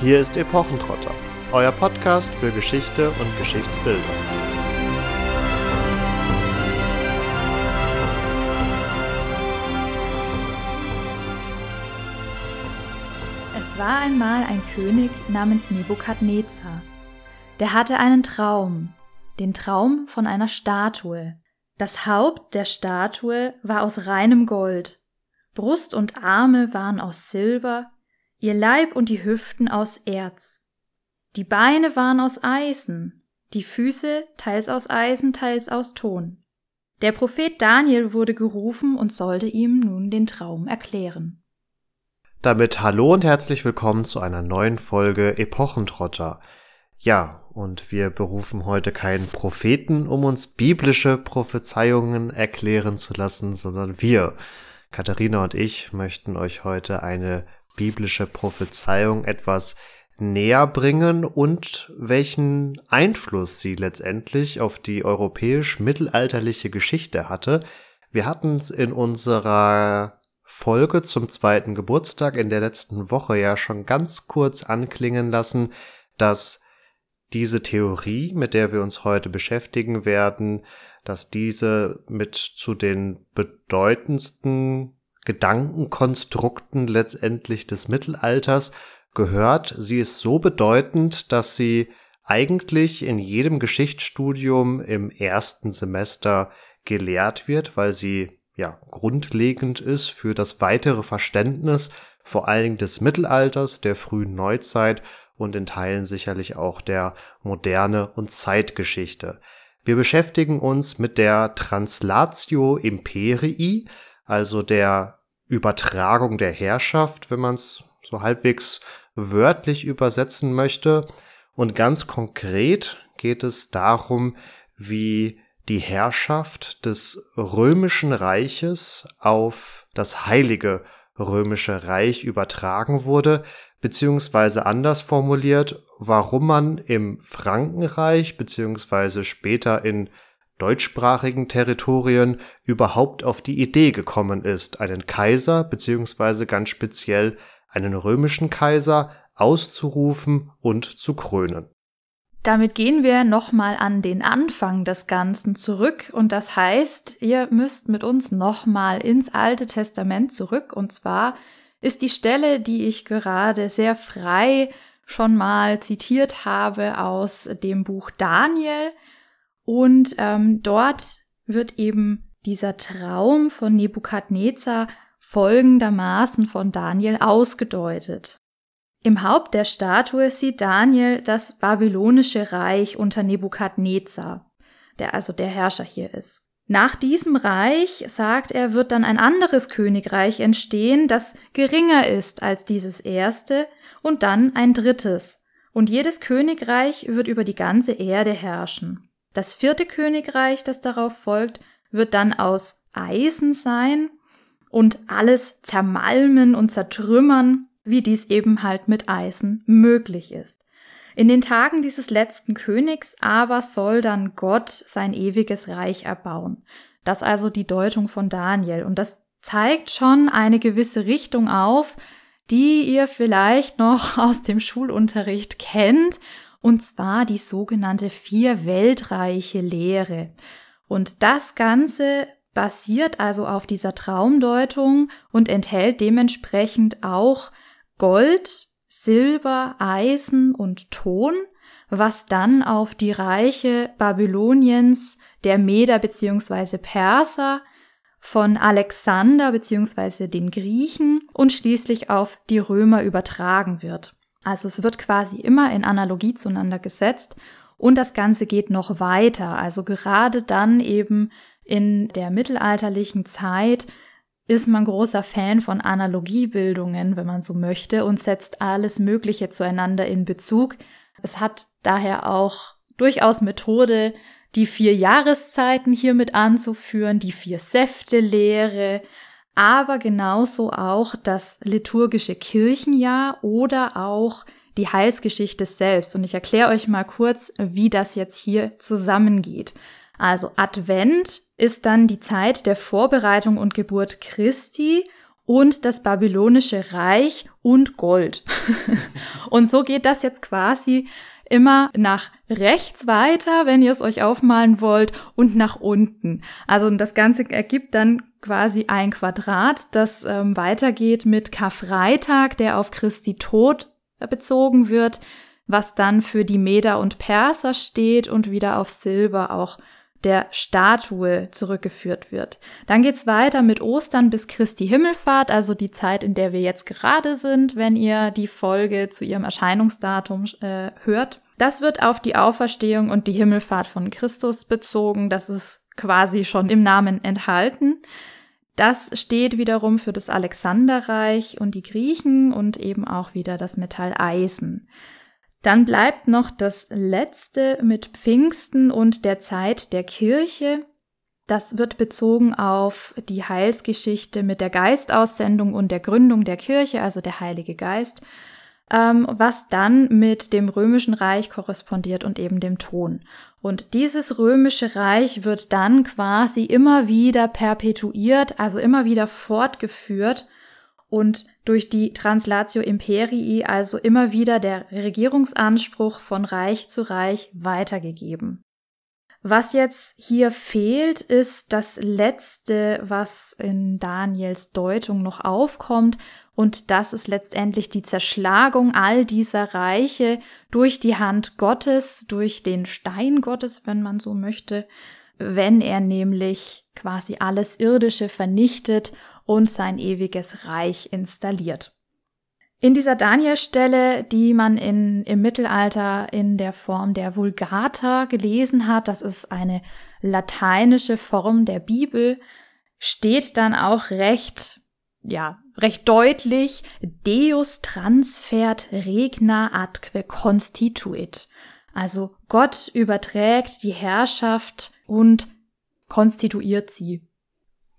Hier ist Epochentrotter, euer Podcast für Geschichte und Geschichtsbildung. Es war einmal ein König namens Nebukadnezar. Der hatte einen Traum, den Traum von einer Statue. Das Haupt der Statue war aus reinem Gold, Brust und Arme waren aus Silber, ihr Leib und die Hüften aus Erz. Die Beine waren aus Eisen, die Füße teils aus Eisen, teils aus Ton. Der Prophet Daniel wurde gerufen und sollte ihm nun den Traum erklären. Damit hallo und herzlich willkommen zu einer neuen Folge Epochentrotter. Ja, und wir berufen heute keinen Propheten, um uns biblische Prophezeiungen erklären zu lassen, sondern wir, Katharina und ich, möchten euch heute eine biblische Prophezeiung etwas näher bringen und welchen Einfluss sie letztendlich auf die europäisch-mittelalterliche Geschichte hatte. Wir hatten es in unserer Folge zum zweiten Geburtstag in der letzten Woche ja schon ganz kurz anklingen lassen, dass diese Theorie, mit der wir uns heute beschäftigen werden, dass diese mit zu den bedeutendsten Gedankenkonstrukten letztendlich des Mittelalters gehört. Sie ist so bedeutend, dass sie eigentlich in jedem Geschichtsstudium im ersten Semester gelehrt wird, weil sie ja grundlegend ist für das weitere Verständnis vor allen Dingen des Mittelalters, der frühen Neuzeit und in Teilen sicherlich auch der Moderne und Zeitgeschichte. Wir beschäftigen uns mit der Translatio Imperii, also der Übertragung der Herrschaft, wenn man es so halbwegs wörtlich übersetzen möchte. Und ganz konkret geht es darum, wie die Herrschaft des römischen Reiches auf das heilige römische Reich übertragen wurde, beziehungsweise anders formuliert, warum man im Frankenreich beziehungsweise später in deutschsprachigen Territorien überhaupt auf die Idee gekommen ist, einen Kaiser beziehungsweise ganz speziell einen römischen Kaiser auszurufen und zu krönen. Damit gehen wir nochmal an den Anfang des Ganzen zurück und das heißt, ihr müsst mit uns nochmal ins Alte Testament zurück und zwar ist die Stelle, die ich gerade sehr frei schon mal zitiert habe aus dem Buch Daniel, und ähm, dort wird eben dieser Traum von Nebukadnezar folgendermaßen von Daniel ausgedeutet. Im Haupt der Statue sieht Daniel das babylonische Reich unter Nebukadnezar, der also der Herrscher hier ist. Nach diesem Reich, sagt er, wird dann ein anderes Königreich entstehen, das geringer ist als dieses erste, und dann ein drittes. Und jedes Königreich wird über die ganze Erde herrschen. Das vierte Königreich, das darauf folgt, wird dann aus Eisen sein und alles zermalmen und zertrümmern, wie dies eben halt mit Eisen möglich ist. In den Tagen dieses letzten Königs aber soll dann Gott sein ewiges Reich erbauen. Das also die Deutung von Daniel. Und das zeigt schon eine gewisse Richtung auf, die ihr vielleicht noch aus dem Schulunterricht kennt und zwar die sogenannte Vier-Weltreiche-Lehre. Und das Ganze basiert also auf dieser Traumdeutung und enthält dementsprechend auch Gold, Silber, Eisen und Ton, was dann auf die Reiche Babyloniens, der Meder bzw. Perser, von Alexander bzw. den Griechen und schließlich auf die Römer übertragen wird. Also es wird quasi immer in Analogie zueinander gesetzt und das Ganze geht noch weiter. Also gerade dann eben in der mittelalterlichen Zeit ist man großer Fan von Analogiebildungen, wenn man so möchte, und setzt alles Mögliche zueinander in Bezug. Es hat daher auch durchaus Methode, die vier Jahreszeiten hier mit anzuführen, die vier Säfte-Lehre, aber genauso auch das liturgische Kirchenjahr oder auch die Heilsgeschichte selbst. Und ich erkläre euch mal kurz, wie das jetzt hier zusammengeht. Also Advent ist dann die Zeit der Vorbereitung und Geburt Christi und das babylonische Reich und Gold. und so geht das jetzt quasi immer nach rechts weiter, wenn ihr es euch aufmalen wollt, und nach unten. Also das Ganze ergibt dann quasi ein Quadrat, das ähm, weitergeht mit Karfreitag, der auf Christi Tod bezogen wird, was dann für die Meder und Perser steht und wieder auf Silber auch der Statue zurückgeführt wird. Dann geht's weiter mit Ostern bis Christi Himmelfahrt, also die Zeit, in der wir jetzt gerade sind, wenn ihr die Folge zu ihrem Erscheinungsdatum äh, hört. Das wird auf die Auferstehung und die Himmelfahrt von Christus bezogen. Das ist quasi schon im Namen enthalten. Das steht wiederum für das Alexanderreich und die Griechen und eben auch wieder das Metall Eisen. Dann bleibt noch das letzte mit Pfingsten und der Zeit der Kirche. Das wird bezogen auf die Heilsgeschichte mit der Geistaussendung und der Gründung der Kirche, also der Heilige Geist, ähm, was dann mit dem römischen Reich korrespondiert und eben dem Ton. Und dieses römische Reich wird dann quasi immer wieder perpetuiert, also immer wieder fortgeführt und durch die Translatio Imperii also immer wieder der Regierungsanspruch von Reich zu Reich weitergegeben. Was jetzt hier fehlt, ist das letzte, was in Daniels Deutung noch aufkommt, und das ist letztendlich die Zerschlagung all dieser Reiche durch die Hand Gottes, durch den Stein Gottes, wenn man so möchte, wenn er nämlich quasi alles Irdische vernichtet und sein ewiges Reich installiert. In dieser Danielstelle, die man in, im Mittelalter in der Form der Vulgata gelesen hat, das ist eine lateinische Form der Bibel, steht dann auch recht, ja, recht deutlich, Deus transfert regna atque constituit. Also Gott überträgt die Herrschaft und konstituiert sie.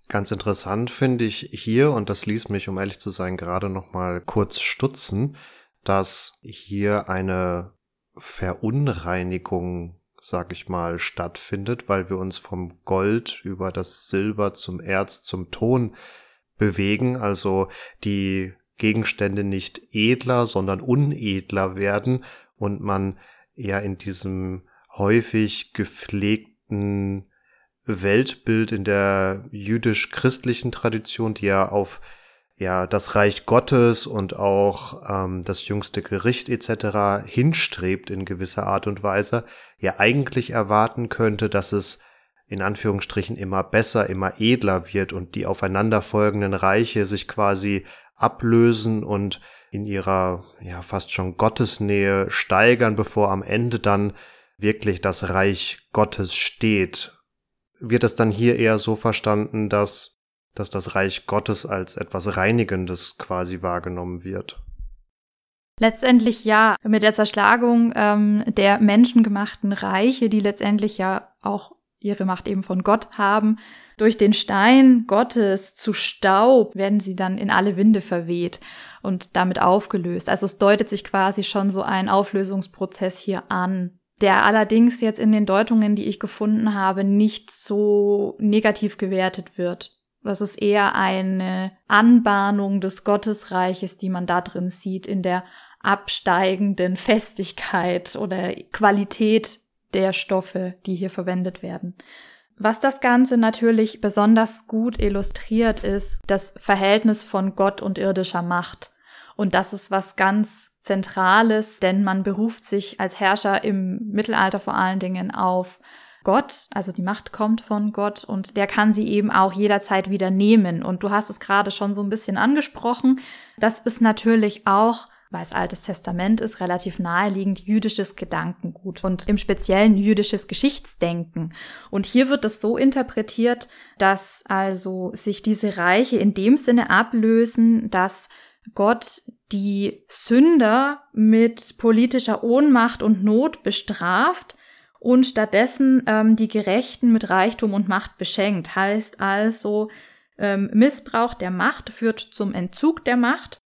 Ganz interessant finde ich hier, und das ließ mich, um ehrlich zu sein, gerade noch mal kurz stutzen, dass hier eine Verunreinigung, sag ich mal, stattfindet, weil wir uns vom Gold über das Silber zum Erz zum Ton bewegen, also die Gegenstände nicht edler, sondern unedler werden und man eher in diesem häufig gepflegten Weltbild in der jüdisch-christlichen Tradition, die ja auf ja das Reich Gottes und auch ähm, das jüngste Gericht etc. hinstrebt in gewisser Art und Weise, ja eigentlich erwarten könnte, dass es in Anführungsstrichen immer besser, immer edler wird und die aufeinanderfolgenden Reiche sich quasi ablösen und in ihrer ja fast schon Gottesnähe steigern, bevor am Ende dann wirklich das Reich Gottes steht wird es dann hier eher so verstanden, dass, dass das Reich Gottes als etwas Reinigendes quasi wahrgenommen wird. Letztendlich ja, mit der Zerschlagung ähm, der menschengemachten Reiche, die letztendlich ja auch ihre Macht eben von Gott haben, durch den Stein Gottes zu Staub werden sie dann in alle Winde verweht und damit aufgelöst. Also es deutet sich quasi schon so ein Auflösungsprozess hier an der allerdings jetzt in den Deutungen, die ich gefunden habe, nicht so negativ gewertet wird. Das ist eher eine Anbahnung des Gottesreiches, die man da drin sieht, in der absteigenden Festigkeit oder Qualität der Stoffe, die hier verwendet werden. Was das Ganze natürlich besonders gut illustriert, ist das Verhältnis von Gott und irdischer Macht. Und das ist was ganz Zentrales, denn man beruft sich als Herrscher im Mittelalter vor allen Dingen auf Gott, also die Macht kommt von Gott und der kann sie eben auch jederzeit wieder nehmen. Und du hast es gerade schon so ein bisschen angesprochen. Das ist natürlich auch weil es Altes Testament ist, relativ naheliegend jüdisches Gedankengut und im Speziellen jüdisches Geschichtsdenken. Und hier wird es so interpretiert, dass also sich diese Reiche in dem Sinne ablösen, dass Gott die Sünder mit politischer Ohnmacht und Not bestraft und stattdessen ähm, die Gerechten mit Reichtum und Macht beschenkt. Heißt also, ähm, Missbrauch der Macht führt zum Entzug der Macht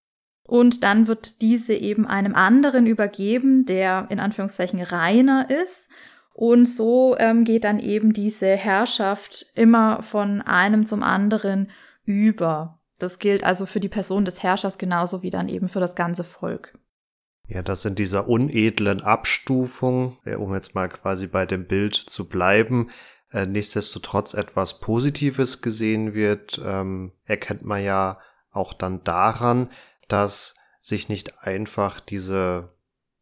und dann wird diese eben einem anderen übergeben, der in Anführungszeichen reiner ist. Und so ähm, geht dann eben diese Herrschaft immer von einem zum anderen über. Das gilt also für die Person des Herrschers genauso wie dann eben für das ganze Volk. Ja, dass in dieser unedlen Abstufung, um jetzt mal quasi bei dem Bild zu bleiben, äh, nichtsdestotrotz etwas Positives gesehen wird, ähm, erkennt man ja auch dann daran, dass sich nicht einfach diese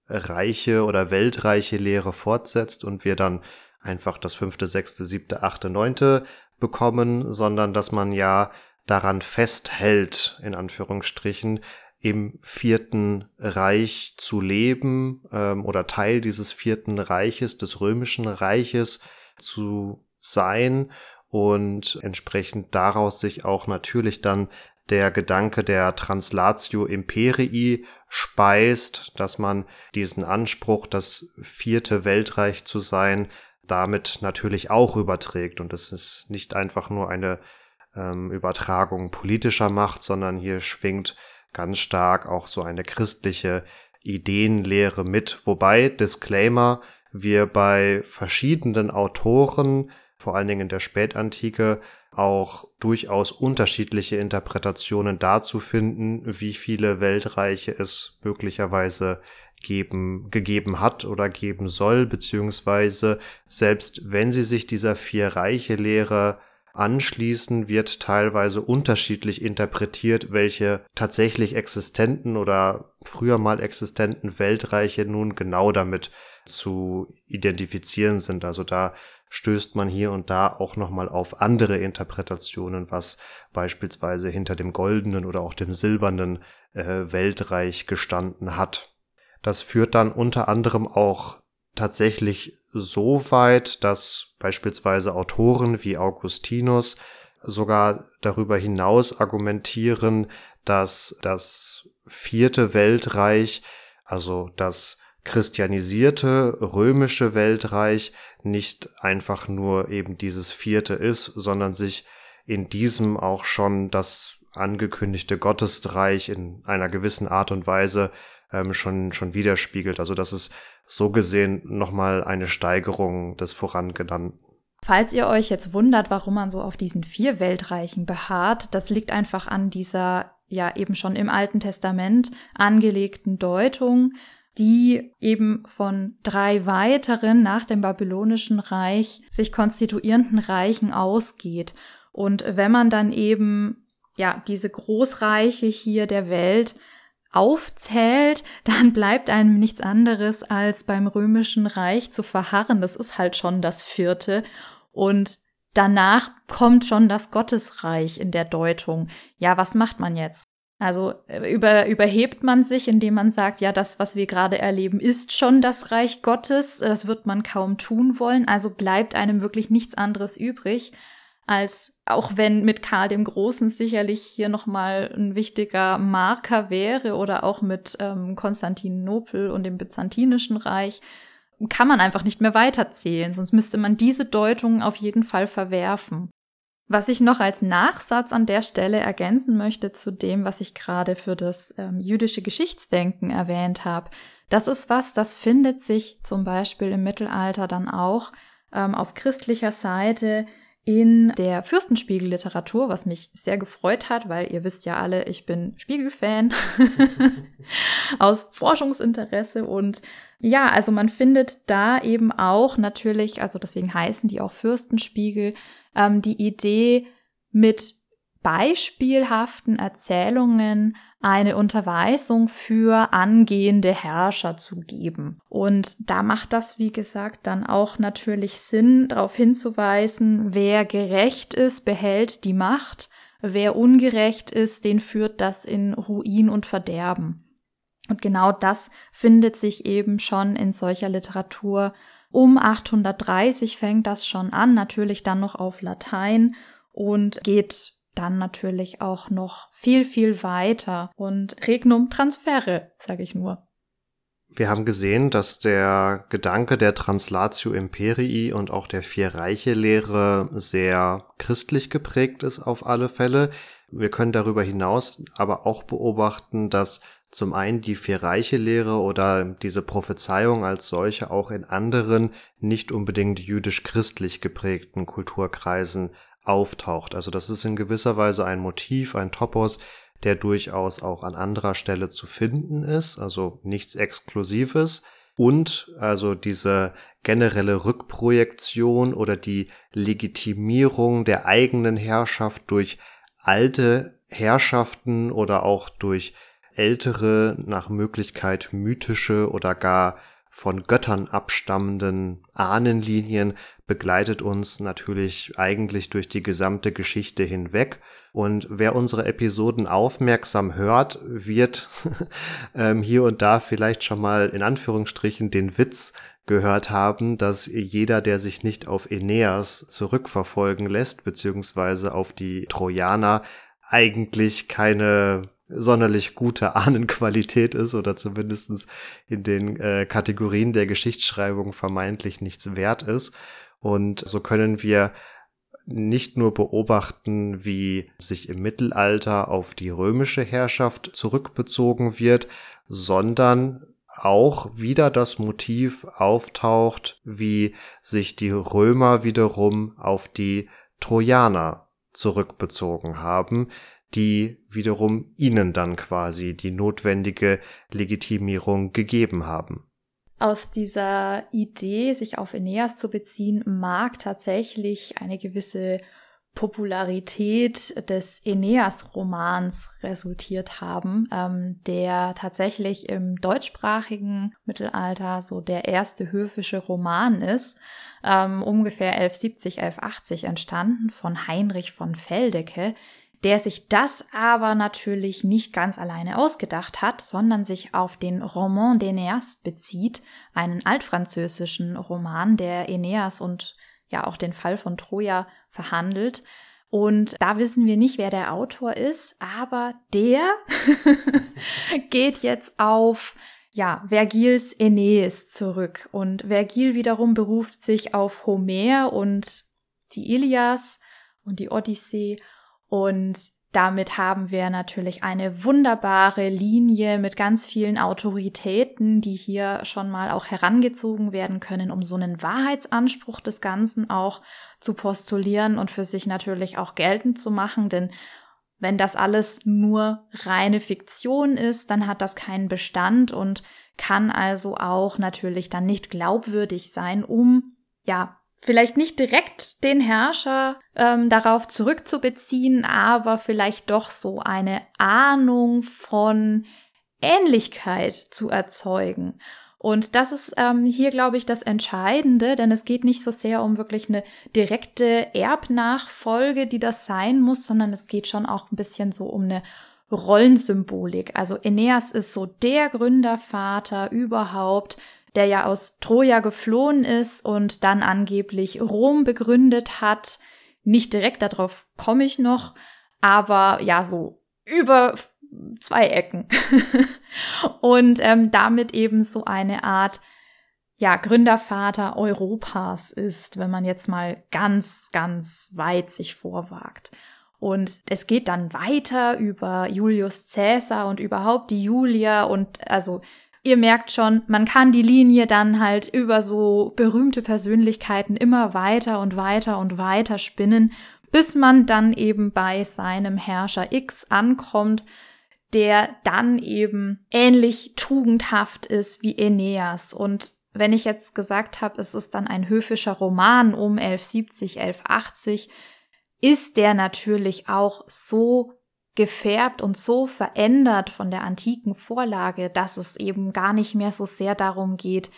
reiche oder weltreiche Lehre fortsetzt und wir dann einfach das fünfte, sechste, siebte, achte, neunte bekommen, sondern dass man ja daran festhält, in Anführungsstrichen, im vierten Reich zu leben ähm, oder Teil dieses vierten Reiches, des römischen Reiches zu sein und entsprechend daraus sich auch natürlich dann der Gedanke der Translatio Imperii speist, dass man diesen Anspruch, das vierte Weltreich zu sein, damit natürlich auch überträgt. Und es ist nicht einfach nur eine ähm, Übertragung politischer Macht, sondern hier schwingt ganz stark auch so eine christliche Ideenlehre mit. Wobei, Disclaimer, wir bei verschiedenen Autoren, vor allen Dingen in der Spätantike, auch durchaus unterschiedliche Interpretationen dazu finden, wie viele Weltreiche es möglicherweise geben, gegeben hat oder geben soll, beziehungsweise selbst wenn sie sich dieser vier Reiche Lehre anschließen, wird teilweise unterschiedlich interpretiert, welche tatsächlich existenten oder früher mal existenten Weltreiche nun genau damit zu identifizieren sind. Also da stößt man hier und da auch nochmal auf andere Interpretationen, was beispielsweise hinter dem goldenen oder auch dem silbernen äh, Weltreich gestanden hat. Das führt dann unter anderem auch tatsächlich so weit, dass beispielsweise Autoren wie Augustinus sogar darüber hinaus argumentieren, dass das vierte Weltreich, also das christianisierte römische Weltreich nicht einfach nur eben dieses vierte ist, sondern sich in diesem auch schon das angekündigte Gottesreich in einer gewissen Art und Weise ähm, schon, schon widerspiegelt. Also das ist so gesehen nochmal eine Steigerung des Vorangenannten. Falls ihr euch jetzt wundert, warum man so auf diesen vier Weltreichen beharrt, das liegt einfach an dieser ja eben schon im Alten Testament angelegten Deutung, die eben von drei weiteren nach dem babylonischen Reich sich konstituierenden Reichen ausgeht. Und wenn man dann eben ja diese Großreiche hier der Welt aufzählt, dann bleibt einem nichts anderes als beim römischen Reich zu verharren. Das ist halt schon das vierte. Und danach kommt schon das Gottesreich in der Deutung. Ja, was macht man jetzt? Also äh, über, überhebt man sich, indem man sagt, ja, das, was wir gerade erleben, ist schon das Reich Gottes. Das wird man kaum tun wollen. Also bleibt einem wirklich nichts anderes übrig, als auch wenn mit Karl dem Großen sicherlich hier nochmal ein wichtiger Marker wäre oder auch mit ähm, Konstantinopel und dem Byzantinischen Reich, kann man einfach nicht mehr weiterzählen, sonst müsste man diese Deutung auf jeden Fall verwerfen. Was ich noch als Nachsatz an der Stelle ergänzen möchte zu dem, was ich gerade für das ähm, jüdische Geschichtsdenken erwähnt habe, das ist was, das findet sich zum Beispiel im Mittelalter dann auch ähm, auf christlicher Seite in der Fürstenspiegel-Literatur, was mich sehr gefreut hat, weil ihr wisst ja alle, ich bin Spiegelfan aus Forschungsinteresse. Und ja, also man findet da eben auch natürlich, also deswegen heißen die auch Fürstenspiegel, ähm, die Idee mit beispielhaften Erzählungen eine Unterweisung für angehende Herrscher zu geben. Und da macht das, wie gesagt, dann auch natürlich Sinn, darauf hinzuweisen, wer gerecht ist, behält die Macht, wer ungerecht ist, den führt das in Ruin und Verderben. Und genau das findet sich eben schon in solcher Literatur. Um 830 fängt das schon an, natürlich dann noch auf Latein und geht dann natürlich auch noch viel, viel weiter und regnum transfere, sage ich nur. Wir haben gesehen, dass der Gedanke der Translatio Imperii und auch der Vier-Reiche-Lehre sehr christlich geprägt ist auf alle Fälle. Wir können darüber hinaus aber auch beobachten, dass zum einen die Vier-Reiche-Lehre oder diese Prophezeiung als solche auch in anderen nicht unbedingt jüdisch-christlich geprägten Kulturkreisen auftaucht. Also das ist in gewisser Weise ein Motiv, ein Topos, der durchaus auch an anderer Stelle zu finden ist, also nichts Exklusives. Und also diese generelle Rückprojektion oder die Legitimierung der eigenen Herrschaft durch alte Herrschaften oder auch durch ältere, nach Möglichkeit mythische oder gar von Göttern abstammenden Ahnenlinien begleitet uns natürlich eigentlich durch die gesamte Geschichte hinweg. Und wer unsere Episoden aufmerksam hört, wird ähm, hier und da vielleicht schon mal in Anführungsstrichen den Witz gehört haben, dass jeder, der sich nicht auf Aeneas zurückverfolgen lässt, beziehungsweise auf die Trojaner, eigentlich keine sonderlich gute Ahnenqualität ist oder zumindestens in den äh, Kategorien der Geschichtsschreibung vermeintlich nichts wert ist. Und so können wir nicht nur beobachten, wie sich im Mittelalter auf die römische Herrschaft zurückbezogen wird, sondern auch wieder das Motiv auftaucht, wie sich die Römer wiederum auf die Trojaner zurückbezogen haben, die wiederum ihnen dann quasi die notwendige Legitimierung gegeben haben. Aus dieser Idee, sich auf Aeneas zu beziehen, mag tatsächlich eine gewisse Popularität des Aeneas-Romans resultiert haben, ähm, der tatsächlich im deutschsprachigen Mittelalter so der erste höfische Roman ist, ähm, ungefähr 1170, 1180 entstanden von Heinrich von Feldecke, der sich das aber natürlich nicht ganz alleine ausgedacht hat, sondern sich auf den Roman d'Aeneas bezieht, einen altfranzösischen Roman, der Aeneas und ja auch den Fall von Troja verhandelt. Und da wissen wir nicht, wer der Autor ist, aber der geht jetzt auf ja, Vergils Aeneas zurück. Und Vergil wiederum beruft sich auf Homer und die Ilias und die Odyssee und damit haben wir natürlich eine wunderbare Linie mit ganz vielen Autoritäten, die hier schon mal auch herangezogen werden können, um so einen Wahrheitsanspruch des Ganzen auch zu postulieren und für sich natürlich auch geltend zu machen. Denn wenn das alles nur reine Fiktion ist, dann hat das keinen Bestand und kann also auch natürlich dann nicht glaubwürdig sein, um ja vielleicht nicht direkt den Herrscher ähm, darauf zurückzubeziehen, aber vielleicht doch so eine Ahnung von Ähnlichkeit zu erzeugen. Und das ist ähm, hier, glaube ich, das Entscheidende, denn es geht nicht so sehr um wirklich eine direkte Erbnachfolge, die das sein muss, sondern es geht schon auch ein bisschen so um eine Rollensymbolik. Also Aeneas ist so der Gründervater überhaupt der ja aus Troja geflohen ist und dann angeblich Rom begründet hat. Nicht direkt, darauf komme ich noch, aber ja, so über zwei Ecken. und ähm, damit eben so eine Art ja, Gründervater Europas ist, wenn man jetzt mal ganz, ganz weit sich vorwagt. Und es geht dann weiter über Julius Caesar und überhaupt die Julia und also ihr merkt schon, man kann die Linie dann halt über so berühmte Persönlichkeiten immer weiter und weiter und weiter spinnen, bis man dann eben bei seinem Herrscher X ankommt, der dann eben ähnlich tugendhaft ist wie Aeneas. Und wenn ich jetzt gesagt habe, es ist dann ein höfischer Roman um 1170, 1180, ist der natürlich auch so gefärbt und so verändert von der antiken Vorlage, dass es eben gar nicht mehr so sehr darum geht,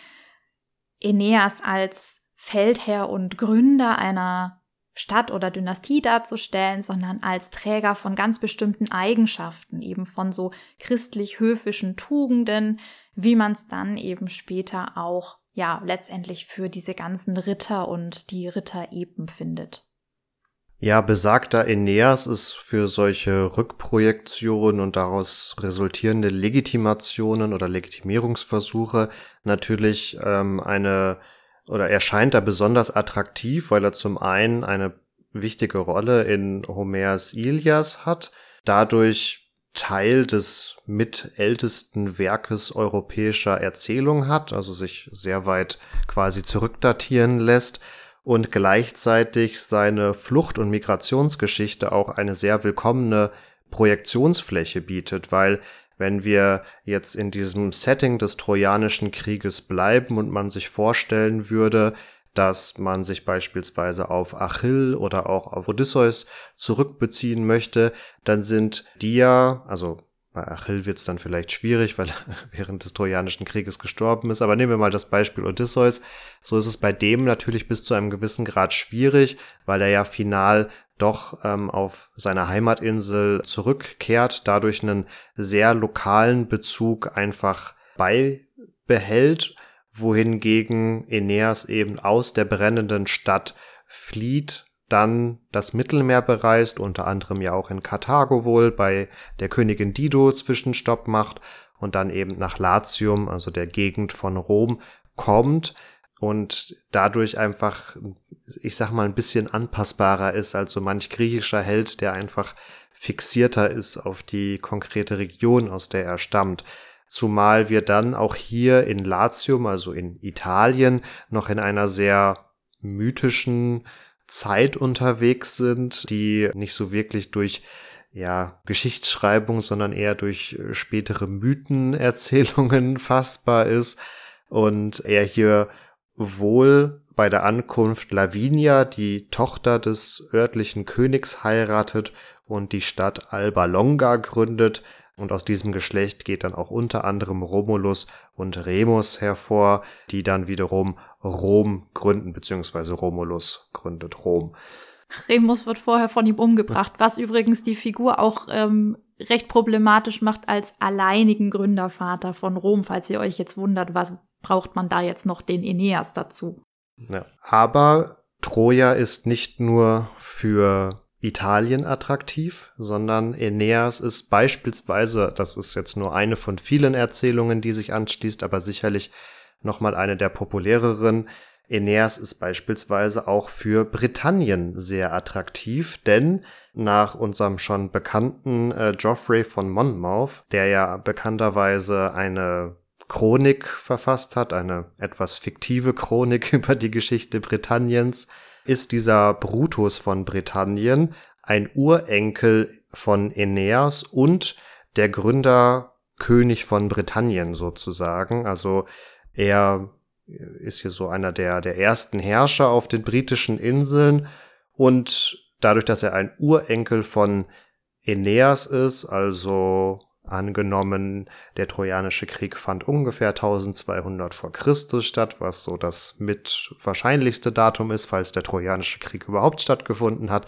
Aeneas als Feldherr und Gründer einer Stadt oder Dynastie darzustellen, sondern als Träger von ganz bestimmten Eigenschaften, eben von so christlich-höfischen Tugenden, wie man es dann eben später auch, ja, letztendlich für diese ganzen Ritter und die Ritter eben findet. Ja, besagter Aeneas ist für solche Rückprojektionen und daraus resultierende Legitimationen oder Legitimierungsversuche natürlich ähm, eine oder erscheint da besonders attraktiv, weil er zum einen eine wichtige Rolle in Homers Ilias hat, dadurch Teil des mitältesten Werkes europäischer Erzählung hat, also sich sehr weit quasi zurückdatieren lässt und gleichzeitig seine Flucht- und Migrationsgeschichte auch eine sehr willkommene Projektionsfläche bietet, weil wenn wir jetzt in diesem Setting des Trojanischen Krieges bleiben und man sich vorstellen würde, dass man sich beispielsweise auf Achill oder auch auf Odysseus zurückbeziehen möchte, dann sind die ja, also bei Achill wird es dann vielleicht schwierig, weil er während des Trojanischen Krieges gestorben ist. Aber nehmen wir mal das Beispiel Odysseus. So ist es bei dem natürlich bis zu einem gewissen Grad schwierig, weil er ja final doch ähm, auf seine Heimatinsel zurückkehrt, dadurch einen sehr lokalen Bezug einfach beibehält, wohingegen Aeneas eben aus der brennenden Stadt flieht dann das Mittelmeer bereist, unter anderem ja auch in Karthago wohl bei der Königin Dido Zwischenstopp macht und dann eben nach Latium, also der Gegend von Rom, kommt und dadurch einfach, ich sag mal, ein bisschen anpassbarer ist als so manch griechischer Held, der einfach fixierter ist auf die konkrete Region, aus der er stammt. Zumal wir dann auch hier in Latium, also in Italien, noch in einer sehr mythischen Zeit unterwegs sind, die nicht so wirklich durch ja, Geschichtsschreibung, sondern eher durch äh, spätere Mythenerzählungen fassbar ist und er hier wohl bei der Ankunft Lavinia, die Tochter des örtlichen Königs, heiratet und die Stadt Alba Longa gründet, und aus diesem Geschlecht geht dann auch unter anderem Romulus und Remus hervor, die dann wiederum Rom gründen, beziehungsweise Romulus gründet Rom. Remus wird vorher von ihm umgebracht, was übrigens die Figur auch ähm, recht problematisch macht als alleinigen Gründervater von Rom, falls ihr euch jetzt wundert, was braucht man da jetzt noch den Aeneas dazu. Ja. Aber Troja ist nicht nur für Italien attraktiv, sondern Aeneas ist beispielsweise, das ist jetzt nur eine von vielen Erzählungen, die sich anschließt, aber sicherlich nochmal eine der populäreren. Aeneas ist beispielsweise auch für Britannien sehr attraktiv, denn nach unserem schon bekannten äh, Geoffrey von Monmouth, der ja bekannterweise eine Chronik verfasst hat, eine etwas fiktive Chronik über die Geschichte Britanniens, ist dieser Brutus von Britannien ein Urenkel von Aeneas und der Gründer König von Britannien sozusagen. Also er ist hier so einer der, der ersten Herrscher auf den britischen Inseln und dadurch, dass er ein Urenkel von Aeneas ist, also Angenommen, der Trojanische Krieg fand ungefähr 1200 vor Christus statt, was so das mit wahrscheinlichste Datum ist, falls der Trojanische Krieg überhaupt stattgefunden hat.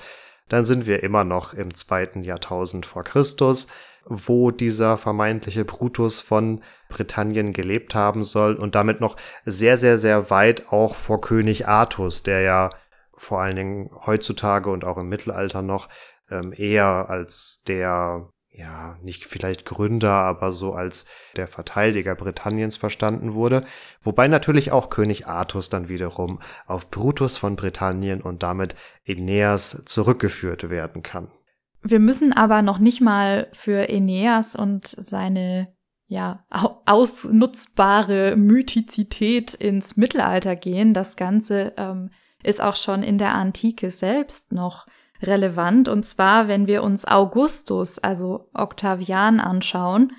Dann sind wir immer noch im zweiten Jahrtausend vor Christus, wo dieser vermeintliche Brutus von Britannien gelebt haben soll und damit noch sehr, sehr, sehr weit auch vor König Artus, der ja vor allen Dingen heutzutage und auch im Mittelalter noch ähm, eher als der ja, nicht vielleicht Gründer, aber so als der Verteidiger Britanniens verstanden wurde, wobei natürlich auch König Artus dann wiederum auf Brutus von Britannien und damit Aeneas zurückgeführt werden kann. Wir müssen aber noch nicht mal für Aeneas und seine ja, ausnutzbare Mythizität ins Mittelalter gehen. Das Ganze ähm, ist auch schon in der Antike selbst noch relevant. Und zwar, wenn wir uns Augustus, also Octavian, anschauen.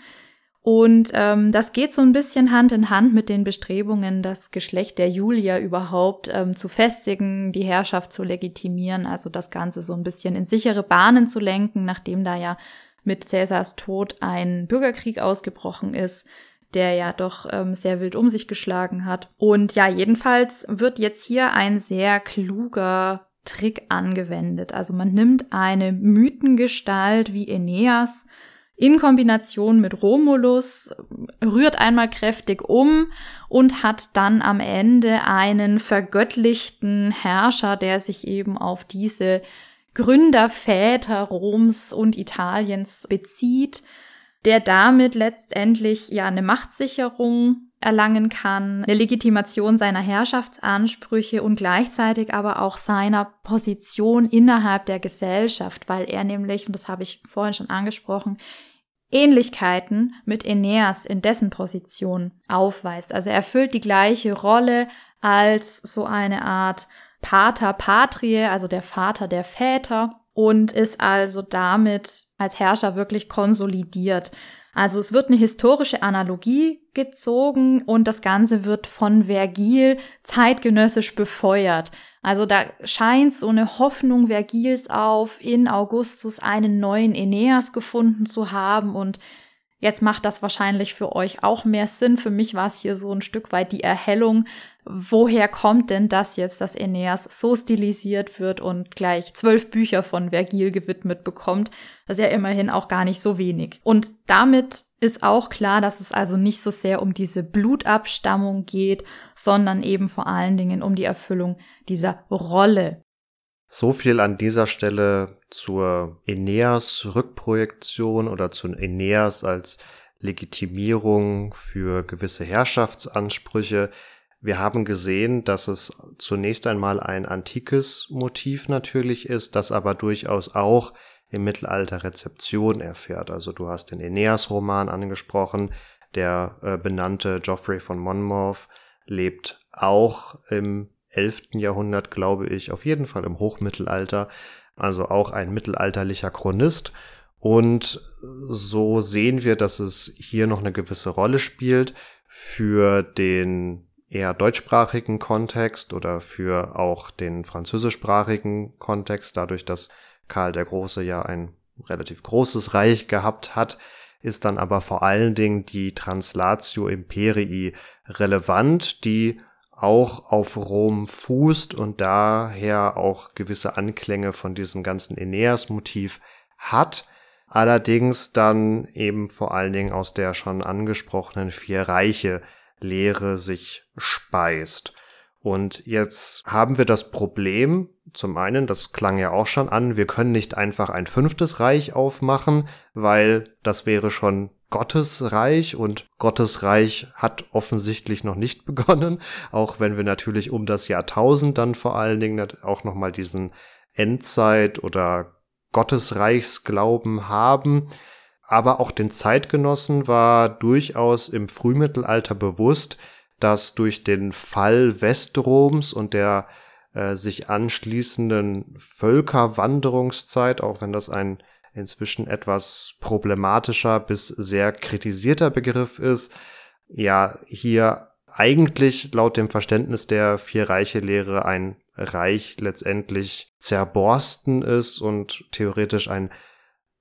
Und ähm, das geht so ein bisschen Hand in Hand mit den Bestrebungen, das Geschlecht der Julia überhaupt ähm, zu festigen, die Herrschaft zu legitimieren, also das Ganze so ein bisschen in sichere Bahnen zu lenken, nachdem da ja mit Cäsars Tod ein Bürgerkrieg ausgebrochen ist, der ja doch ähm, sehr wild um sich geschlagen hat. Und ja, jedenfalls wird jetzt hier ein sehr kluger Trick angewendet. Also man nimmt eine Mythengestalt wie Aeneas in Kombination mit Romulus, rührt einmal kräftig um und hat dann am Ende einen vergöttlichten Herrscher, der sich eben auf diese Gründerväter Roms und Italiens bezieht, der damit letztendlich ja eine Machtsicherung erlangen kann, eine Legitimation seiner Herrschaftsansprüche und gleichzeitig aber auch seiner Position innerhalb der Gesellschaft, weil er nämlich, und das habe ich vorhin schon angesprochen, Ähnlichkeiten mit Aeneas in dessen Position aufweist. Also er erfüllt die gleiche Rolle als so eine Art Pater Patrie, also der Vater der Väter und ist also damit als Herrscher wirklich konsolidiert. Also es wird eine historische Analogie gezogen und das Ganze wird von Vergil zeitgenössisch befeuert. Also da scheint so eine Hoffnung Vergils auf, in Augustus einen neuen Aeneas gefunden zu haben und Jetzt macht das wahrscheinlich für euch auch mehr Sinn. Für mich war es hier so ein Stück weit die Erhellung. Woher kommt denn das jetzt, dass Aeneas so stilisiert wird und gleich zwölf Bücher von Vergil gewidmet bekommt? Das ist ja immerhin auch gar nicht so wenig. Und damit ist auch klar, dass es also nicht so sehr um diese Blutabstammung geht, sondern eben vor allen Dingen um die Erfüllung dieser Rolle, so viel an dieser Stelle zur Aeneas-Rückprojektion oder zu Aeneas als Legitimierung für gewisse Herrschaftsansprüche. Wir haben gesehen, dass es zunächst einmal ein antikes Motiv natürlich ist, das aber durchaus auch im Mittelalter Rezeption erfährt. Also du hast den Aeneas-Roman angesprochen, der äh, benannte Geoffrey von Monmouth lebt auch im 11. Jahrhundert, glaube ich, auf jeden Fall im Hochmittelalter, also auch ein mittelalterlicher Chronist. Und so sehen wir, dass es hier noch eine gewisse Rolle spielt für den eher deutschsprachigen Kontext oder für auch den französischsprachigen Kontext, dadurch, dass Karl der Große ja ein relativ großes Reich gehabt hat, ist dann aber vor allen Dingen die Translatio Imperii relevant, die auch auf Rom fußt und daher auch gewisse Anklänge von diesem ganzen Aeneas-Motiv hat, allerdings dann eben vor allen Dingen aus der schon angesprochenen vier Reiche Lehre sich speist. Und jetzt haben wir das Problem, zum einen, das klang ja auch schon an, wir können nicht einfach ein fünftes Reich aufmachen, weil das wäre schon Gottesreich und Gottesreich hat offensichtlich noch nicht begonnen, auch wenn wir natürlich um das Jahrtausend dann vor allen Dingen auch nochmal diesen Endzeit- oder Gottesreichsglauben haben. Aber auch den Zeitgenossen war durchaus im Frühmittelalter bewusst, dass durch den Fall Westroms und der äh, sich anschließenden Völkerwanderungszeit, auch wenn das ein inzwischen etwas problematischer bis sehr kritisierter Begriff ist, ja, hier eigentlich laut dem Verständnis der Vier-Reiche-Lehre ein Reich letztendlich zerborsten ist und theoretisch ein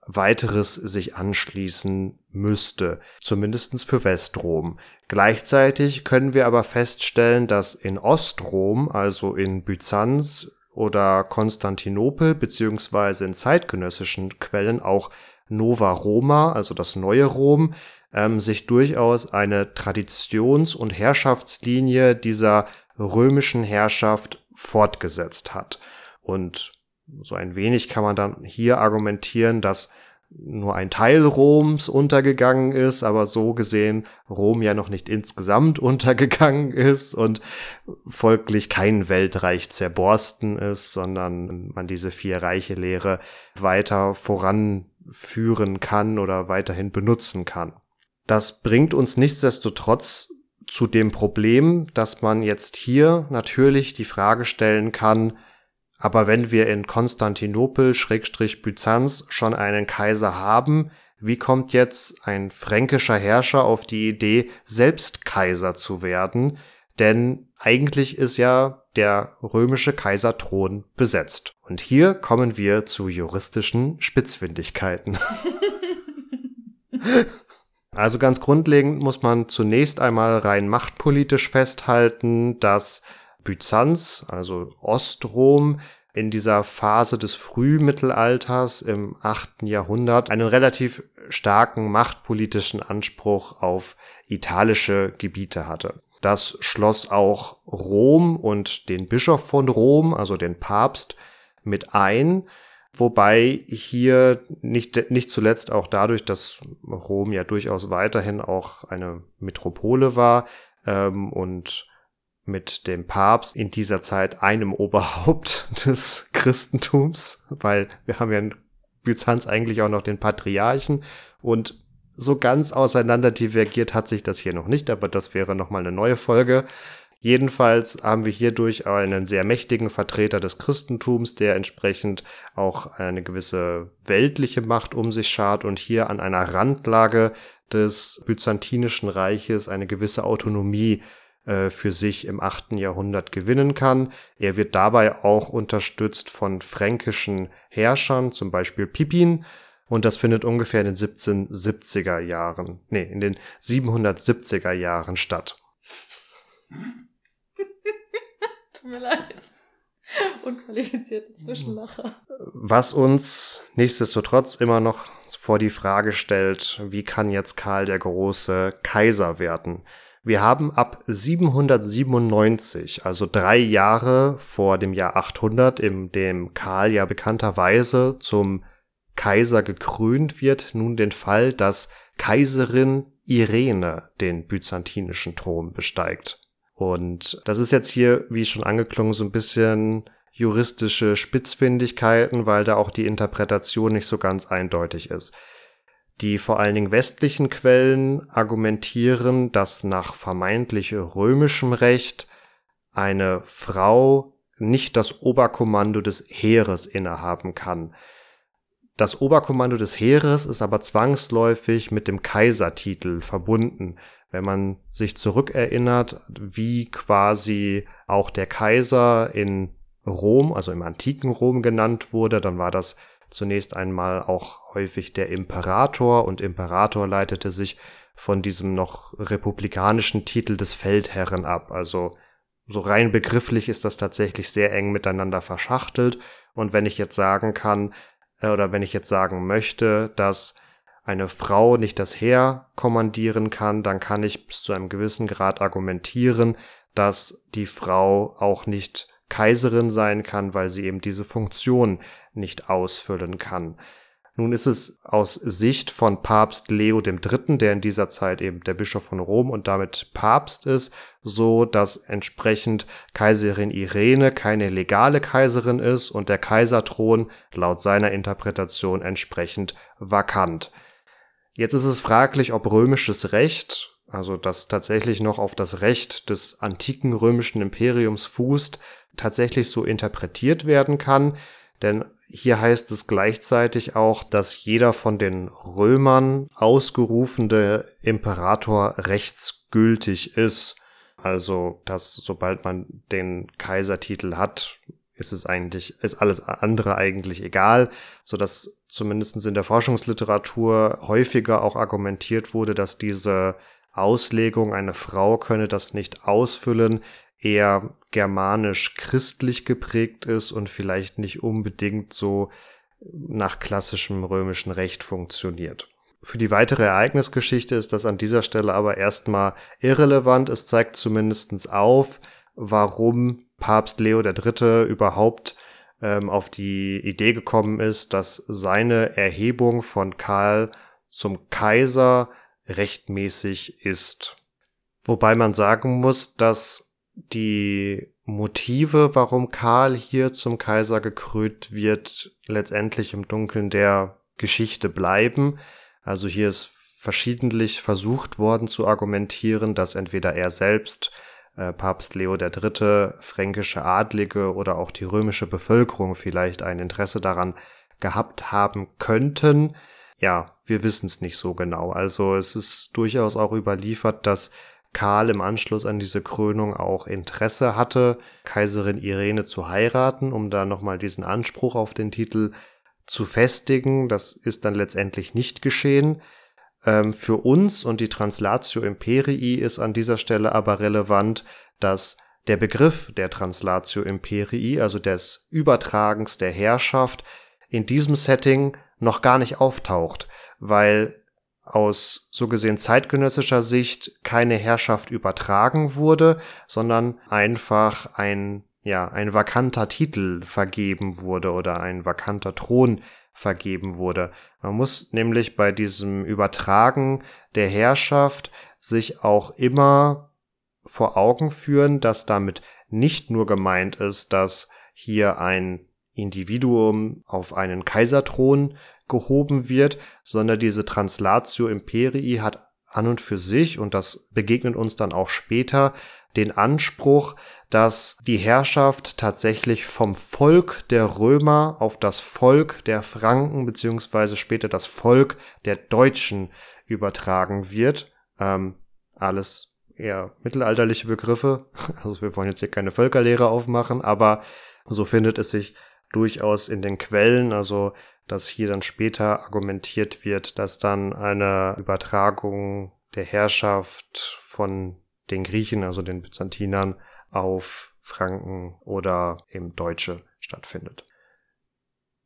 weiteres sich anschließen müsste, zumindestens für Westrom. Gleichzeitig können wir aber feststellen, dass in Ostrom, also in Byzanz, oder Konstantinopel beziehungsweise in zeitgenössischen Quellen auch Nova Roma, also das neue Rom, ähm, sich durchaus eine Traditions- und Herrschaftslinie dieser römischen Herrschaft fortgesetzt hat. Und so ein wenig kann man dann hier argumentieren, dass nur ein Teil Roms untergegangen ist, aber so gesehen Rom ja noch nicht insgesamt untergegangen ist und folglich kein Weltreich zerborsten ist, sondern man diese vier Reiche Lehre weiter voranführen kann oder weiterhin benutzen kann. Das bringt uns nichtsdestotrotz zu dem Problem, dass man jetzt hier natürlich die Frage stellen kann, aber wenn wir in Konstantinopel Schrägstrich Byzanz schon einen Kaiser haben, wie kommt jetzt ein fränkischer Herrscher auf die Idee, selbst Kaiser zu werden? Denn eigentlich ist ja der römische Kaiserthron besetzt. Und hier kommen wir zu juristischen Spitzfindigkeiten. also ganz grundlegend muss man zunächst einmal rein machtpolitisch festhalten, dass Byzanz, also Ostrom, in dieser Phase des Frühmittelalters im achten Jahrhundert einen relativ starken machtpolitischen Anspruch auf italische Gebiete hatte. Das schloss auch Rom und den Bischof von Rom, also den Papst, mit ein, wobei hier nicht, nicht zuletzt auch dadurch, dass Rom ja durchaus weiterhin auch eine Metropole war ähm, und mit dem Papst in dieser Zeit einem Oberhaupt des Christentums, weil wir haben ja in Byzanz eigentlich auch noch den Patriarchen und so ganz auseinander divergiert hat sich das hier noch nicht, aber das wäre nochmal eine neue Folge. Jedenfalls haben wir hierdurch einen sehr mächtigen Vertreter des Christentums, der entsprechend auch eine gewisse weltliche Macht um sich schart und hier an einer Randlage des Byzantinischen Reiches eine gewisse Autonomie äh, für sich im achten Jahrhundert gewinnen kann. Er wird dabei auch unterstützt von fränkischen Herrschern, zum Beispiel Pippin, und das findet ungefähr in den 1770er Jahren, nee, in den 770er Jahren statt. Tut mir leid. Unqualifizierte Zwischenlacher. Was uns nichtsdestotrotz immer noch vor die Frage stellt, wie kann jetzt Karl der Große Kaiser werden? Wir haben ab 797, also drei Jahre vor dem Jahr 800, in dem Karl ja bekannterweise zum Kaiser gekrönt wird, nun den Fall, dass Kaiserin Irene den byzantinischen Thron besteigt. Und das ist jetzt hier, wie schon angeklungen, so ein bisschen juristische Spitzfindigkeiten, weil da auch die Interpretation nicht so ganz eindeutig ist. Die vor allen Dingen westlichen Quellen argumentieren, dass nach vermeintlich römischem Recht eine Frau nicht das Oberkommando des Heeres innehaben kann. Das Oberkommando des Heeres ist aber zwangsläufig mit dem Kaisertitel verbunden. Wenn man sich zurückerinnert, wie quasi auch der Kaiser in Rom, also im antiken Rom genannt wurde, dann war das zunächst einmal auch häufig der Imperator und Imperator leitete sich von diesem noch republikanischen Titel des Feldherren ab. Also so rein begrifflich ist das tatsächlich sehr eng miteinander verschachtelt. Und wenn ich jetzt sagen kann, äh, oder wenn ich jetzt sagen möchte, dass eine Frau nicht das Heer kommandieren kann, dann kann ich bis zu einem gewissen Grad argumentieren, dass die Frau auch nicht Kaiserin sein kann, weil sie eben diese Funktion nicht ausfüllen kann. Nun ist es aus Sicht von Papst Leo III., der in dieser Zeit eben der Bischof von Rom und damit Papst ist, so, dass entsprechend Kaiserin Irene keine legale Kaiserin ist und der Kaiserthron laut seiner Interpretation entsprechend vakant. Jetzt ist es fraglich, ob römisches Recht, also das tatsächlich noch auf das Recht des antiken römischen Imperiums fußt, tatsächlich so interpretiert werden kann, denn hier heißt es gleichzeitig auch, dass jeder von den Römern ausgerufene Imperator rechtsgültig ist. Also, dass sobald man den Kaisertitel hat, ist es eigentlich, ist alles andere eigentlich egal, so dass zumindest in der Forschungsliteratur häufiger auch argumentiert wurde, dass diese Auslegung, eine Frau könne das nicht ausfüllen, eher germanisch-christlich geprägt ist und vielleicht nicht unbedingt so nach klassischem römischen Recht funktioniert. Für die weitere Ereignisgeschichte ist das an dieser Stelle aber erstmal irrelevant. Es zeigt zumindestens auf, warum Papst Leo III. überhaupt ähm, auf die Idee gekommen ist, dass seine Erhebung von Karl zum Kaiser rechtmäßig ist. Wobei man sagen muss, dass die Motive, warum Karl hier zum Kaiser gekrönt wird, letztendlich im Dunkeln der Geschichte bleiben. Also hier ist verschiedentlich versucht worden zu argumentieren, dass entweder er selbst, äh, Papst Leo III., fränkische Adlige oder auch die römische Bevölkerung vielleicht ein Interesse daran gehabt haben könnten. Ja, wir wissen es nicht so genau. Also es ist durchaus auch überliefert, dass Karl im Anschluss an diese Krönung auch Interesse hatte, Kaiserin Irene zu heiraten, um da nochmal diesen Anspruch auf den Titel zu festigen. Das ist dann letztendlich nicht geschehen. Ähm, für uns und die Translatio Imperii ist an dieser Stelle aber relevant, dass der Begriff der Translatio Imperii, also des Übertragens der Herrschaft, in diesem Setting noch gar nicht auftaucht, weil aus so gesehen zeitgenössischer Sicht keine Herrschaft übertragen wurde, sondern einfach ein, ja, ein vakanter Titel vergeben wurde oder ein vakanter Thron vergeben wurde. Man muss nämlich bei diesem Übertragen der Herrschaft sich auch immer vor Augen führen, dass damit nicht nur gemeint ist, dass hier ein Individuum auf einen Kaiserthron gehoben wird, sondern diese Translatio Imperii hat an und für sich, und das begegnet uns dann auch später, den Anspruch, dass die Herrschaft tatsächlich vom Volk der Römer auf das Volk der Franken beziehungsweise später das Volk der Deutschen übertragen wird. Ähm, alles eher mittelalterliche Begriffe. Also wir wollen jetzt hier keine Völkerlehre aufmachen, aber so findet es sich durchaus in den Quellen, also dass hier dann später argumentiert wird, dass dann eine Übertragung der Herrschaft von den Griechen, also den Byzantinern, auf Franken oder eben Deutsche stattfindet.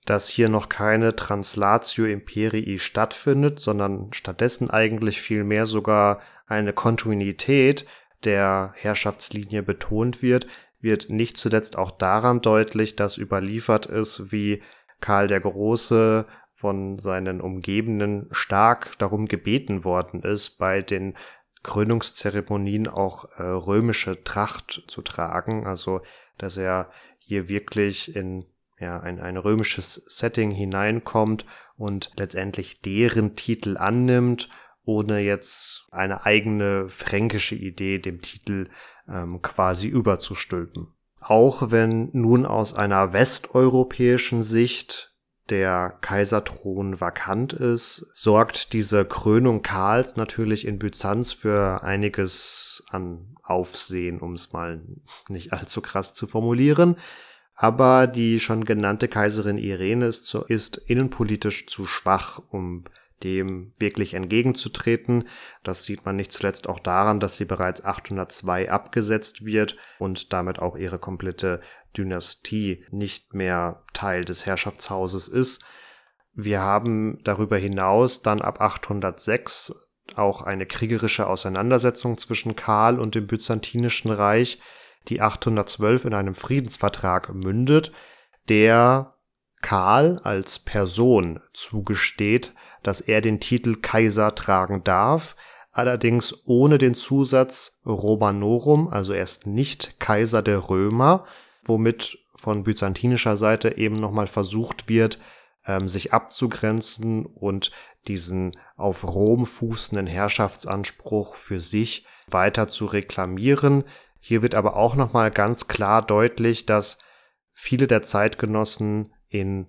Dass hier noch keine Translatio Imperii stattfindet, sondern stattdessen eigentlich vielmehr sogar eine Kontinuität der Herrschaftslinie betont wird, wird nicht zuletzt auch daran deutlich, dass überliefert ist, wie Karl der Große von seinen Umgebenden stark darum gebeten worden ist, bei den Krönungszeremonien auch äh, römische Tracht zu tragen, also dass er hier wirklich in ja, ein, ein römisches Setting hineinkommt und letztendlich deren Titel annimmt, ohne jetzt eine eigene fränkische Idee dem Titel ähm, quasi überzustülpen. Auch wenn nun aus einer westeuropäischen Sicht der Kaiserthron vakant ist, sorgt diese Krönung Karls natürlich in Byzanz für einiges an Aufsehen, um es mal nicht allzu krass zu formulieren. Aber die schon genannte Kaiserin Irene ist, ist innenpolitisch zu schwach, um dem wirklich entgegenzutreten. Das sieht man nicht zuletzt auch daran, dass sie bereits 802 abgesetzt wird und damit auch ihre komplette Dynastie nicht mehr Teil des Herrschaftshauses ist. Wir haben darüber hinaus dann ab 806 auch eine kriegerische Auseinandersetzung zwischen Karl und dem Byzantinischen Reich, die 812 in einem Friedensvertrag mündet, der Karl als Person zugesteht, dass er den Titel Kaiser tragen darf, allerdings ohne den Zusatz Romanorum, also er ist nicht Kaiser der Römer, womit von byzantinischer Seite eben nochmal versucht wird, ähm, sich abzugrenzen und diesen auf Rom fußenden Herrschaftsanspruch für sich weiter zu reklamieren. Hier wird aber auch nochmal ganz klar deutlich, dass viele der Zeitgenossen in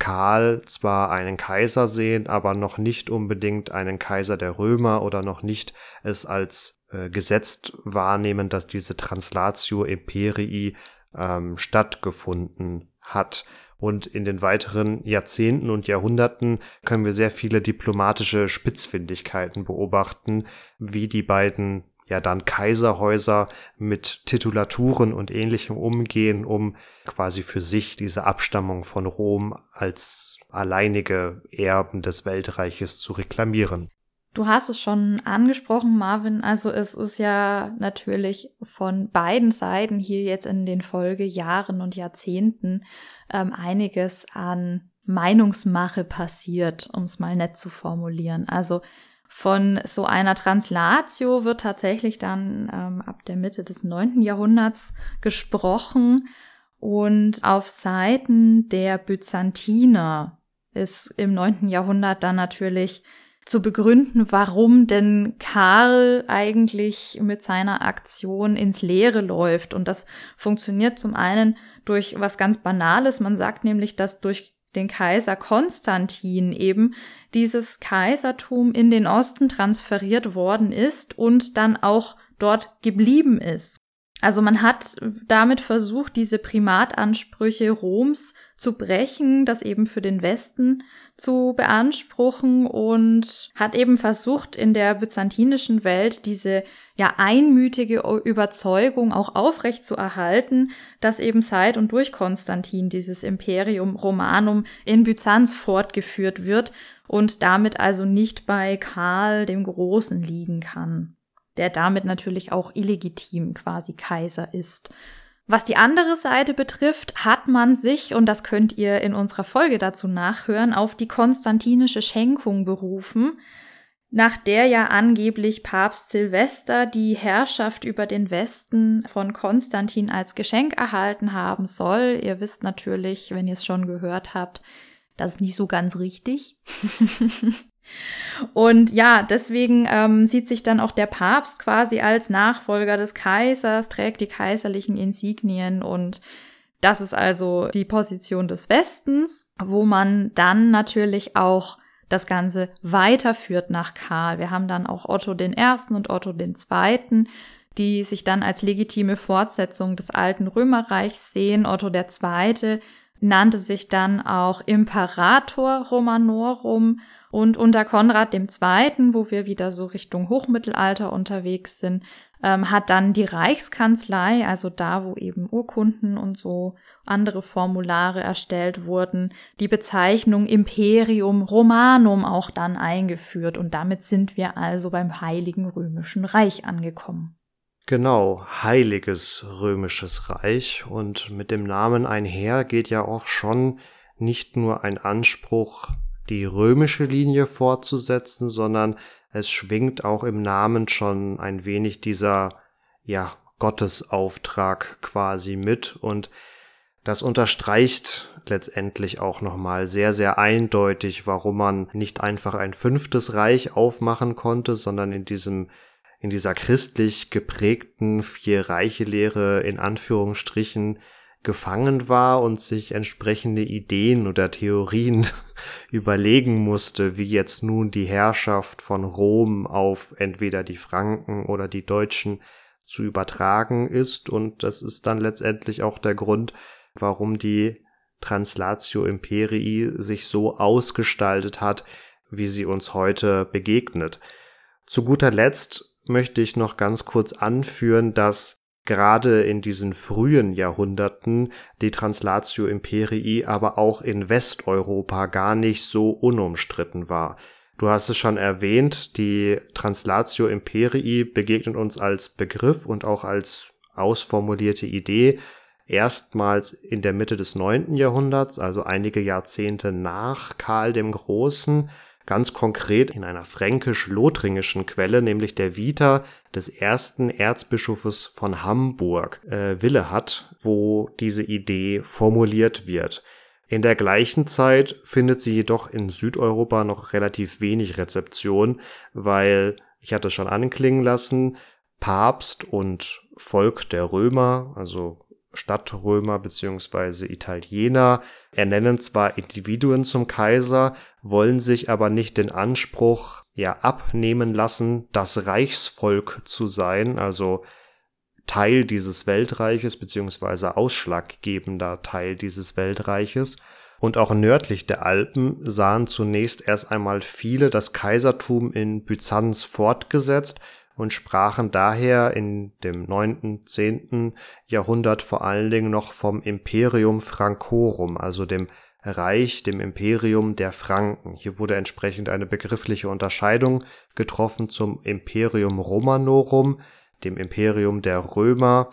Karl zwar einen Kaiser sehen, aber noch nicht unbedingt einen Kaiser der Römer oder noch nicht es als äh, gesetzt wahrnehmen, dass diese Translatio Imperii ähm, stattgefunden hat. Und in den weiteren Jahrzehnten und Jahrhunderten können wir sehr viele diplomatische Spitzfindigkeiten beobachten, wie die beiden ja dann Kaiserhäuser mit Titulaturen und ähnlichem umgehen, um quasi für sich diese Abstammung von Rom als alleinige Erben des Weltreiches zu reklamieren. Du hast es schon angesprochen, Marvin. Also es ist ja natürlich von beiden Seiten hier jetzt in den Folgejahren und Jahrzehnten ähm, einiges an Meinungsmache passiert, um es mal nett zu formulieren. Also von so einer Translatio wird tatsächlich dann ähm, ab der Mitte des neunten Jahrhunderts gesprochen und auf Seiten der Byzantiner ist im neunten Jahrhundert dann natürlich zu begründen, warum denn Karl eigentlich mit seiner Aktion ins Leere läuft. Und das funktioniert zum einen durch was ganz Banales. Man sagt nämlich, dass durch den Kaiser Konstantin eben dieses Kaisertum in den Osten transferiert worden ist und dann auch dort geblieben ist. Also man hat damit versucht, diese Primatansprüche Roms zu brechen, das eben für den Westen zu beanspruchen und hat eben versucht, in der byzantinischen Welt diese ja einmütige Überzeugung auch aufrecht zu erhalten, dass eben seit und durch Konstantin dieses Imperium Romanum in Byzanz fortgeführt wird und damit also nicht bei Karl dem Großen liegen kann, der damit natürlich auch illegitim quasi Kaiser ist. Was die andere Seite betrifft, hat man sich, und das könnt ihr in unserer Folge dazu nachhören, auf die konstantinische Schenkung berufen, nach der ja angeblich Papst Silvester die Herrschaft über den Westen von Konstantin als Geschenk erhalten haben soll. Ihr wisst natürlich, wenn ihr es schon gehört habt, das ist nicht so ganz richtig. Und ja, deswegen ähm, sieht sich dann auch der Papst quasi als Nachfolger des Kaisers, trägt die kaiserlichen Insignien und das ist also die Position des Westens, wo man dann natürlich auch das Ganze weiterführt nach Karl. Wir haben dann auch Otto den Ersten und Otto den Zweiten, die sich dann als legitime Fortsetzung des alten Römerreichs sehen. Otto der Zweite nannte sich dann auch Imperator Romanorum und unter Konrad II., wo wir wieder so Richtung Hochmittelalter unterwegs sind, ähm, hat dann die Reichskanzlei, also da, wo eben Urkunden und so andere Formulare erstellt wurden, die Bezeichnung Imperium Romanum auch dann eingeführt und damit sind wir also beim Heiligen Römischen Reich angekommen. Genau, Heiliges Römisches Reich und mit dem Namen einher geht ja auch schon nicht nur ein Anspruch die römische Linie fortzusetzen, sondern es schwingt auch im Namen schon ein wenig dieser, ja, Gottesauftrag quasi mit. Und das unterstreicht letztendlich auch nochmal sehr, sehr eindeutig, warum man nicht einfach ein fünftes Reich aufmachen konnte, sondern in diesem in dieser christlich geprägten Vier-Reiche-Lehre in Anführungsstrichen gefangen war und sich entsprechende Ideen oder Theorien überlegen musste, wie jetzt nun die Herrschaft von Rom auf entweder die Franken oder die Deutschen zu übertragen ist. Und das ist dann letztendlich auch der Grund, warum die Translatio Imperii sich so ausgestaltet hat, wie sie uns heute begegnet. Zu guter Letzt möchte ich noch ganz kurz anführen, dass gerade in diesen frühen Jahrhunderten die Translatio Imperii aber auch in Westeuropa gar nicht so unumstritten war. Du hast es schon erwähnt, die Translatio Imperii begegnet uns als Begriff und auch als ausformulierte Idee erstmals in der Mitte des neunten Jahrhunderts, also einige Jahrzehnte nach Karl dem Großen, ganz konkret in einer fränkisch-lothringischen Quelle, nämlich der Vita des ersten Erzbischofes von Hamburg, äh, Wille hat, wo diese Idee formuliert wird. In der gleichen Zeit findet sie jedoch in Südeuropa noch relativ wenig Rezeption, weil, ich hatte es schon anklingen lassen, Papst und Volk der Römer, also Stadtrömer beziehungsweise Italiener ernennen zwar Individuen zum Kaiser, wollen sich aber nicht den Anspruch ja abnehmen lassen, das Reichsvolk zu sein, also Teil dieses Weltreiches beziehungsweise ausschlaggebender Teil dieses Weltreiches. Und auch nördlich der Alpen sahen zunächst erst einmal viele das Kaisertum in Byzanz fortgesetzt, und sprachen daher in dem neunten, zehnten Jahrhundert vor allen Dingen noch vom Imperium Francorum, also dem Reich, dem Imperium der Franken. Hier wurde entsprechend eine begriffliche Unterscheidung getroffen zum Imperium Romanorum, dem Imperium der Römer,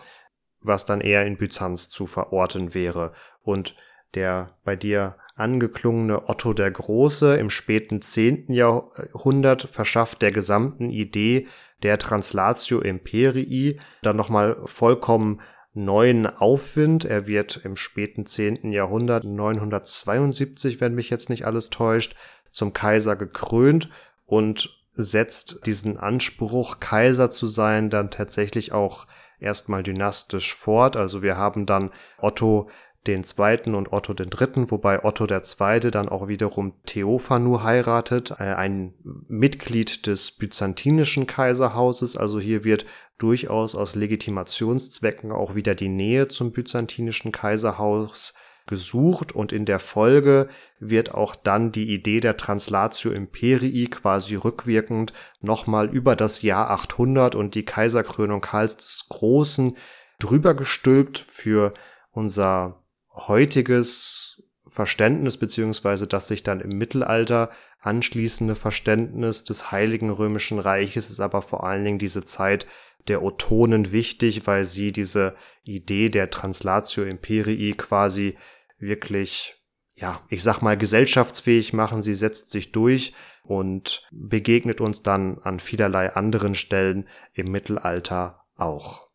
was dann eher in Byzanz zu verorten wäre. Und der bei dir angeklungene Otto der Große im späten zehnten Jahrhundert verschafft der gesamten Idee der Translatio Imperii dann nochmal vollkommen neuen Aufwind. Er wird im späten zehnten Jahrhundert 972, wenn mich jetzt nicht alles täuscht, zum Kaiser gekrönt und setzt diesen Anspruch, Kaiser zu sein, dann tatsächlich auch erstmal dynastisch fort. Also wir haben dann Otto den zweiten und Otto den dritten, wobei Otto der zweite dann auch wiederum Theophanu heiratet, äh, ein Mitglied des byzantinischen Kaiserhauses. Also hier wird durchaus aus Legitimationszwecken auch wieder die Nähe zum byzantinischen Kaiserhaus gesucht und in der Folge wird auch dann die Idee der Translatio Imperii quasi rückwirkend nochmal über das Jahr 800 und die Kaiserkrönung Karls des Großen drüber gestülpt für unser heutiges Verständnis beziehungsweise das sich dann im Mittelalter anschließende Verständnis des Heiligen Römischen Reiches ist aber vor allen Dingen diese Zeit der Otonen wichtig, weil sie diese Idee der Translatio Imperii quasi wirklich, ja, ich sag mal, gesellschaftsfähig machen. Sie setzt sich durch und begegnet uns dann an vielerlei anderen Stellen im Mittelalter auch.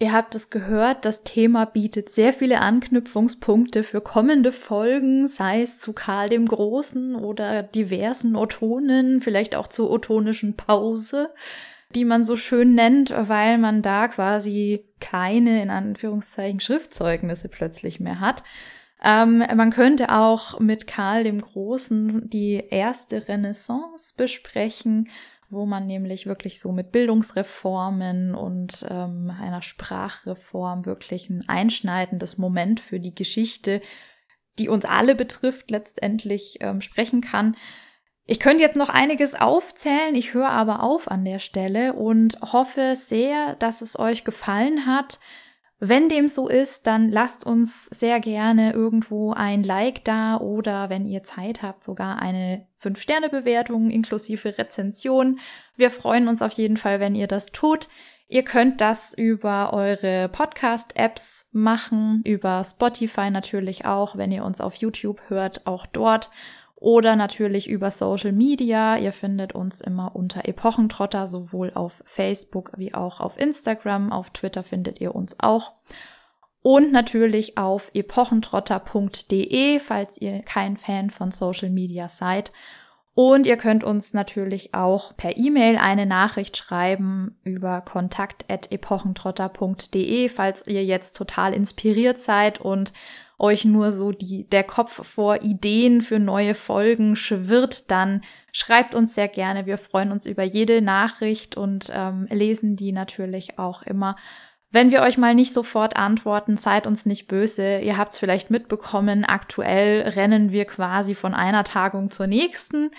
Ihr habt es gehört, das Thema bietet sehr viele Anknüpfungspunkte für kommende Folgen, sei es zu Karl dem Großen oder diversen Otonen, vielleicht auch zur otonischen Pause, die man so schön nennt, weil man da quasi keine, in Anführungszeichen, Schriftzeugnisse plötzlich mehr hat. Ähm, man könnte auch mit Karl dem Großen die erste Renaissance besprechen wo man nämlich wirklich so mit Bildungsreformen und ähm, einer Sprachreform wirklich ein einschneidendes Moment für die Geschichte, die uns alle betrifft, letztendlich ähm, sprechen kann. Ich könnte jetzt noch einiges aufzählen, ich höre aber auf an der Stelle und hoffe sehr, dass es euch gefallen hat. Wenn dem so ist, dann lasst uns sehr gerne irgendwo ein Like da oder wenn ihr Zeit habt, sogar eine 5-Sterne-Bewertung inklusive Rezension. Wir freuen uns auf jeden Fall, wenn ihr das tut. Ihr könnt das über eure Podcast-Apps machen, über Spotify natürlich auch, wenn ihr uns auf YouTube hört, auch dort oder natürlich über Social Media. Ihr findet uns immer unter Epochentrotter, sowohl auf Facebook wie auch auf Instagram. Auf Twitter findet ihr uns auch. Und natürlich auf epochentrotter.de, falls ihr kein Fan von Social Media seid. Und ihr könnt uns natürlich auch per E-Mail eine Nachricht schreiben über kontakt.epochentrotter.de, falls ihr jetzt total inspiriert seid und euch nur so die, der Kopf vor Ideen für neue Folgen schwirrt, dann schreibt uns sehr gerne. Wir freuen uns über jede Nachricht und ähm, lesen die natürlich auch immer. Wenn wir euch mal nicht sofort antworten, seid uns nicht böse. Ihr habt es vielleicht mitbekommen, aktuell rennen wir quasi von einer Tagung zur nächsten.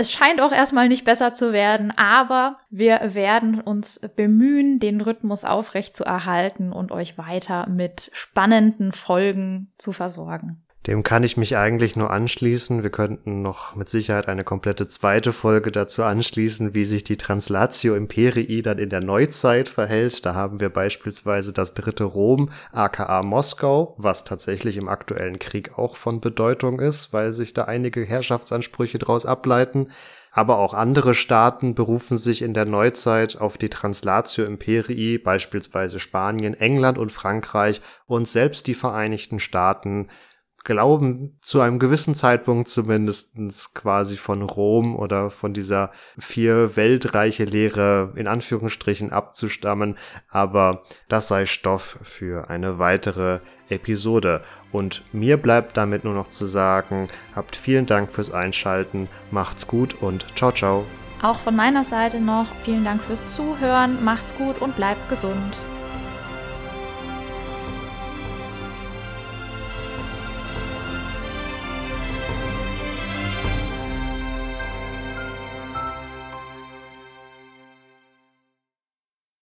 Es scheint auch erstmal nicht besser zu werden, aber wir werden uns bemühen, den Rhythmus aufrecht zu erhalten und euch weiter mit spannenden Folgen zu versorgen. Dem kann ich mich eigentlich nur anschließen. Wir könnten noch mit Sicherheit eine komplette zweite Folge dazu anschließen, wie sich die Translatio Imperii dann in der Neuzeit verhält. Da haben wir beispielsweise das dritte Rom, aka Moskau, was tatsächlich im aktuellen Krieg auch von Bedeutung ist, weil sich da einige Herrschaftsansprüche daraus ableiten. Aber auch andere Staaten berufen sich in der Neuzeit auf die Translatio Imperii, beispielsweise Spanien, England und Frankreich und selbst die Vereinigten Staaten glauben zu einem gewissen Zeitpunkt zumindestens quasi von Rom oder von dieser vier Weltreiche Lehre in Anführungsstrichen abzustammen, aber das sei Stoff für eine weitere Episode. Und mir bleibt damit nur noch zu sagen, habt vielen Dank fürs Einschalten, macht's gut und ciao ciao. Auch von meiner Seite noch vielen Dank fürs Zuhören, macht's gut und bleibt gesund.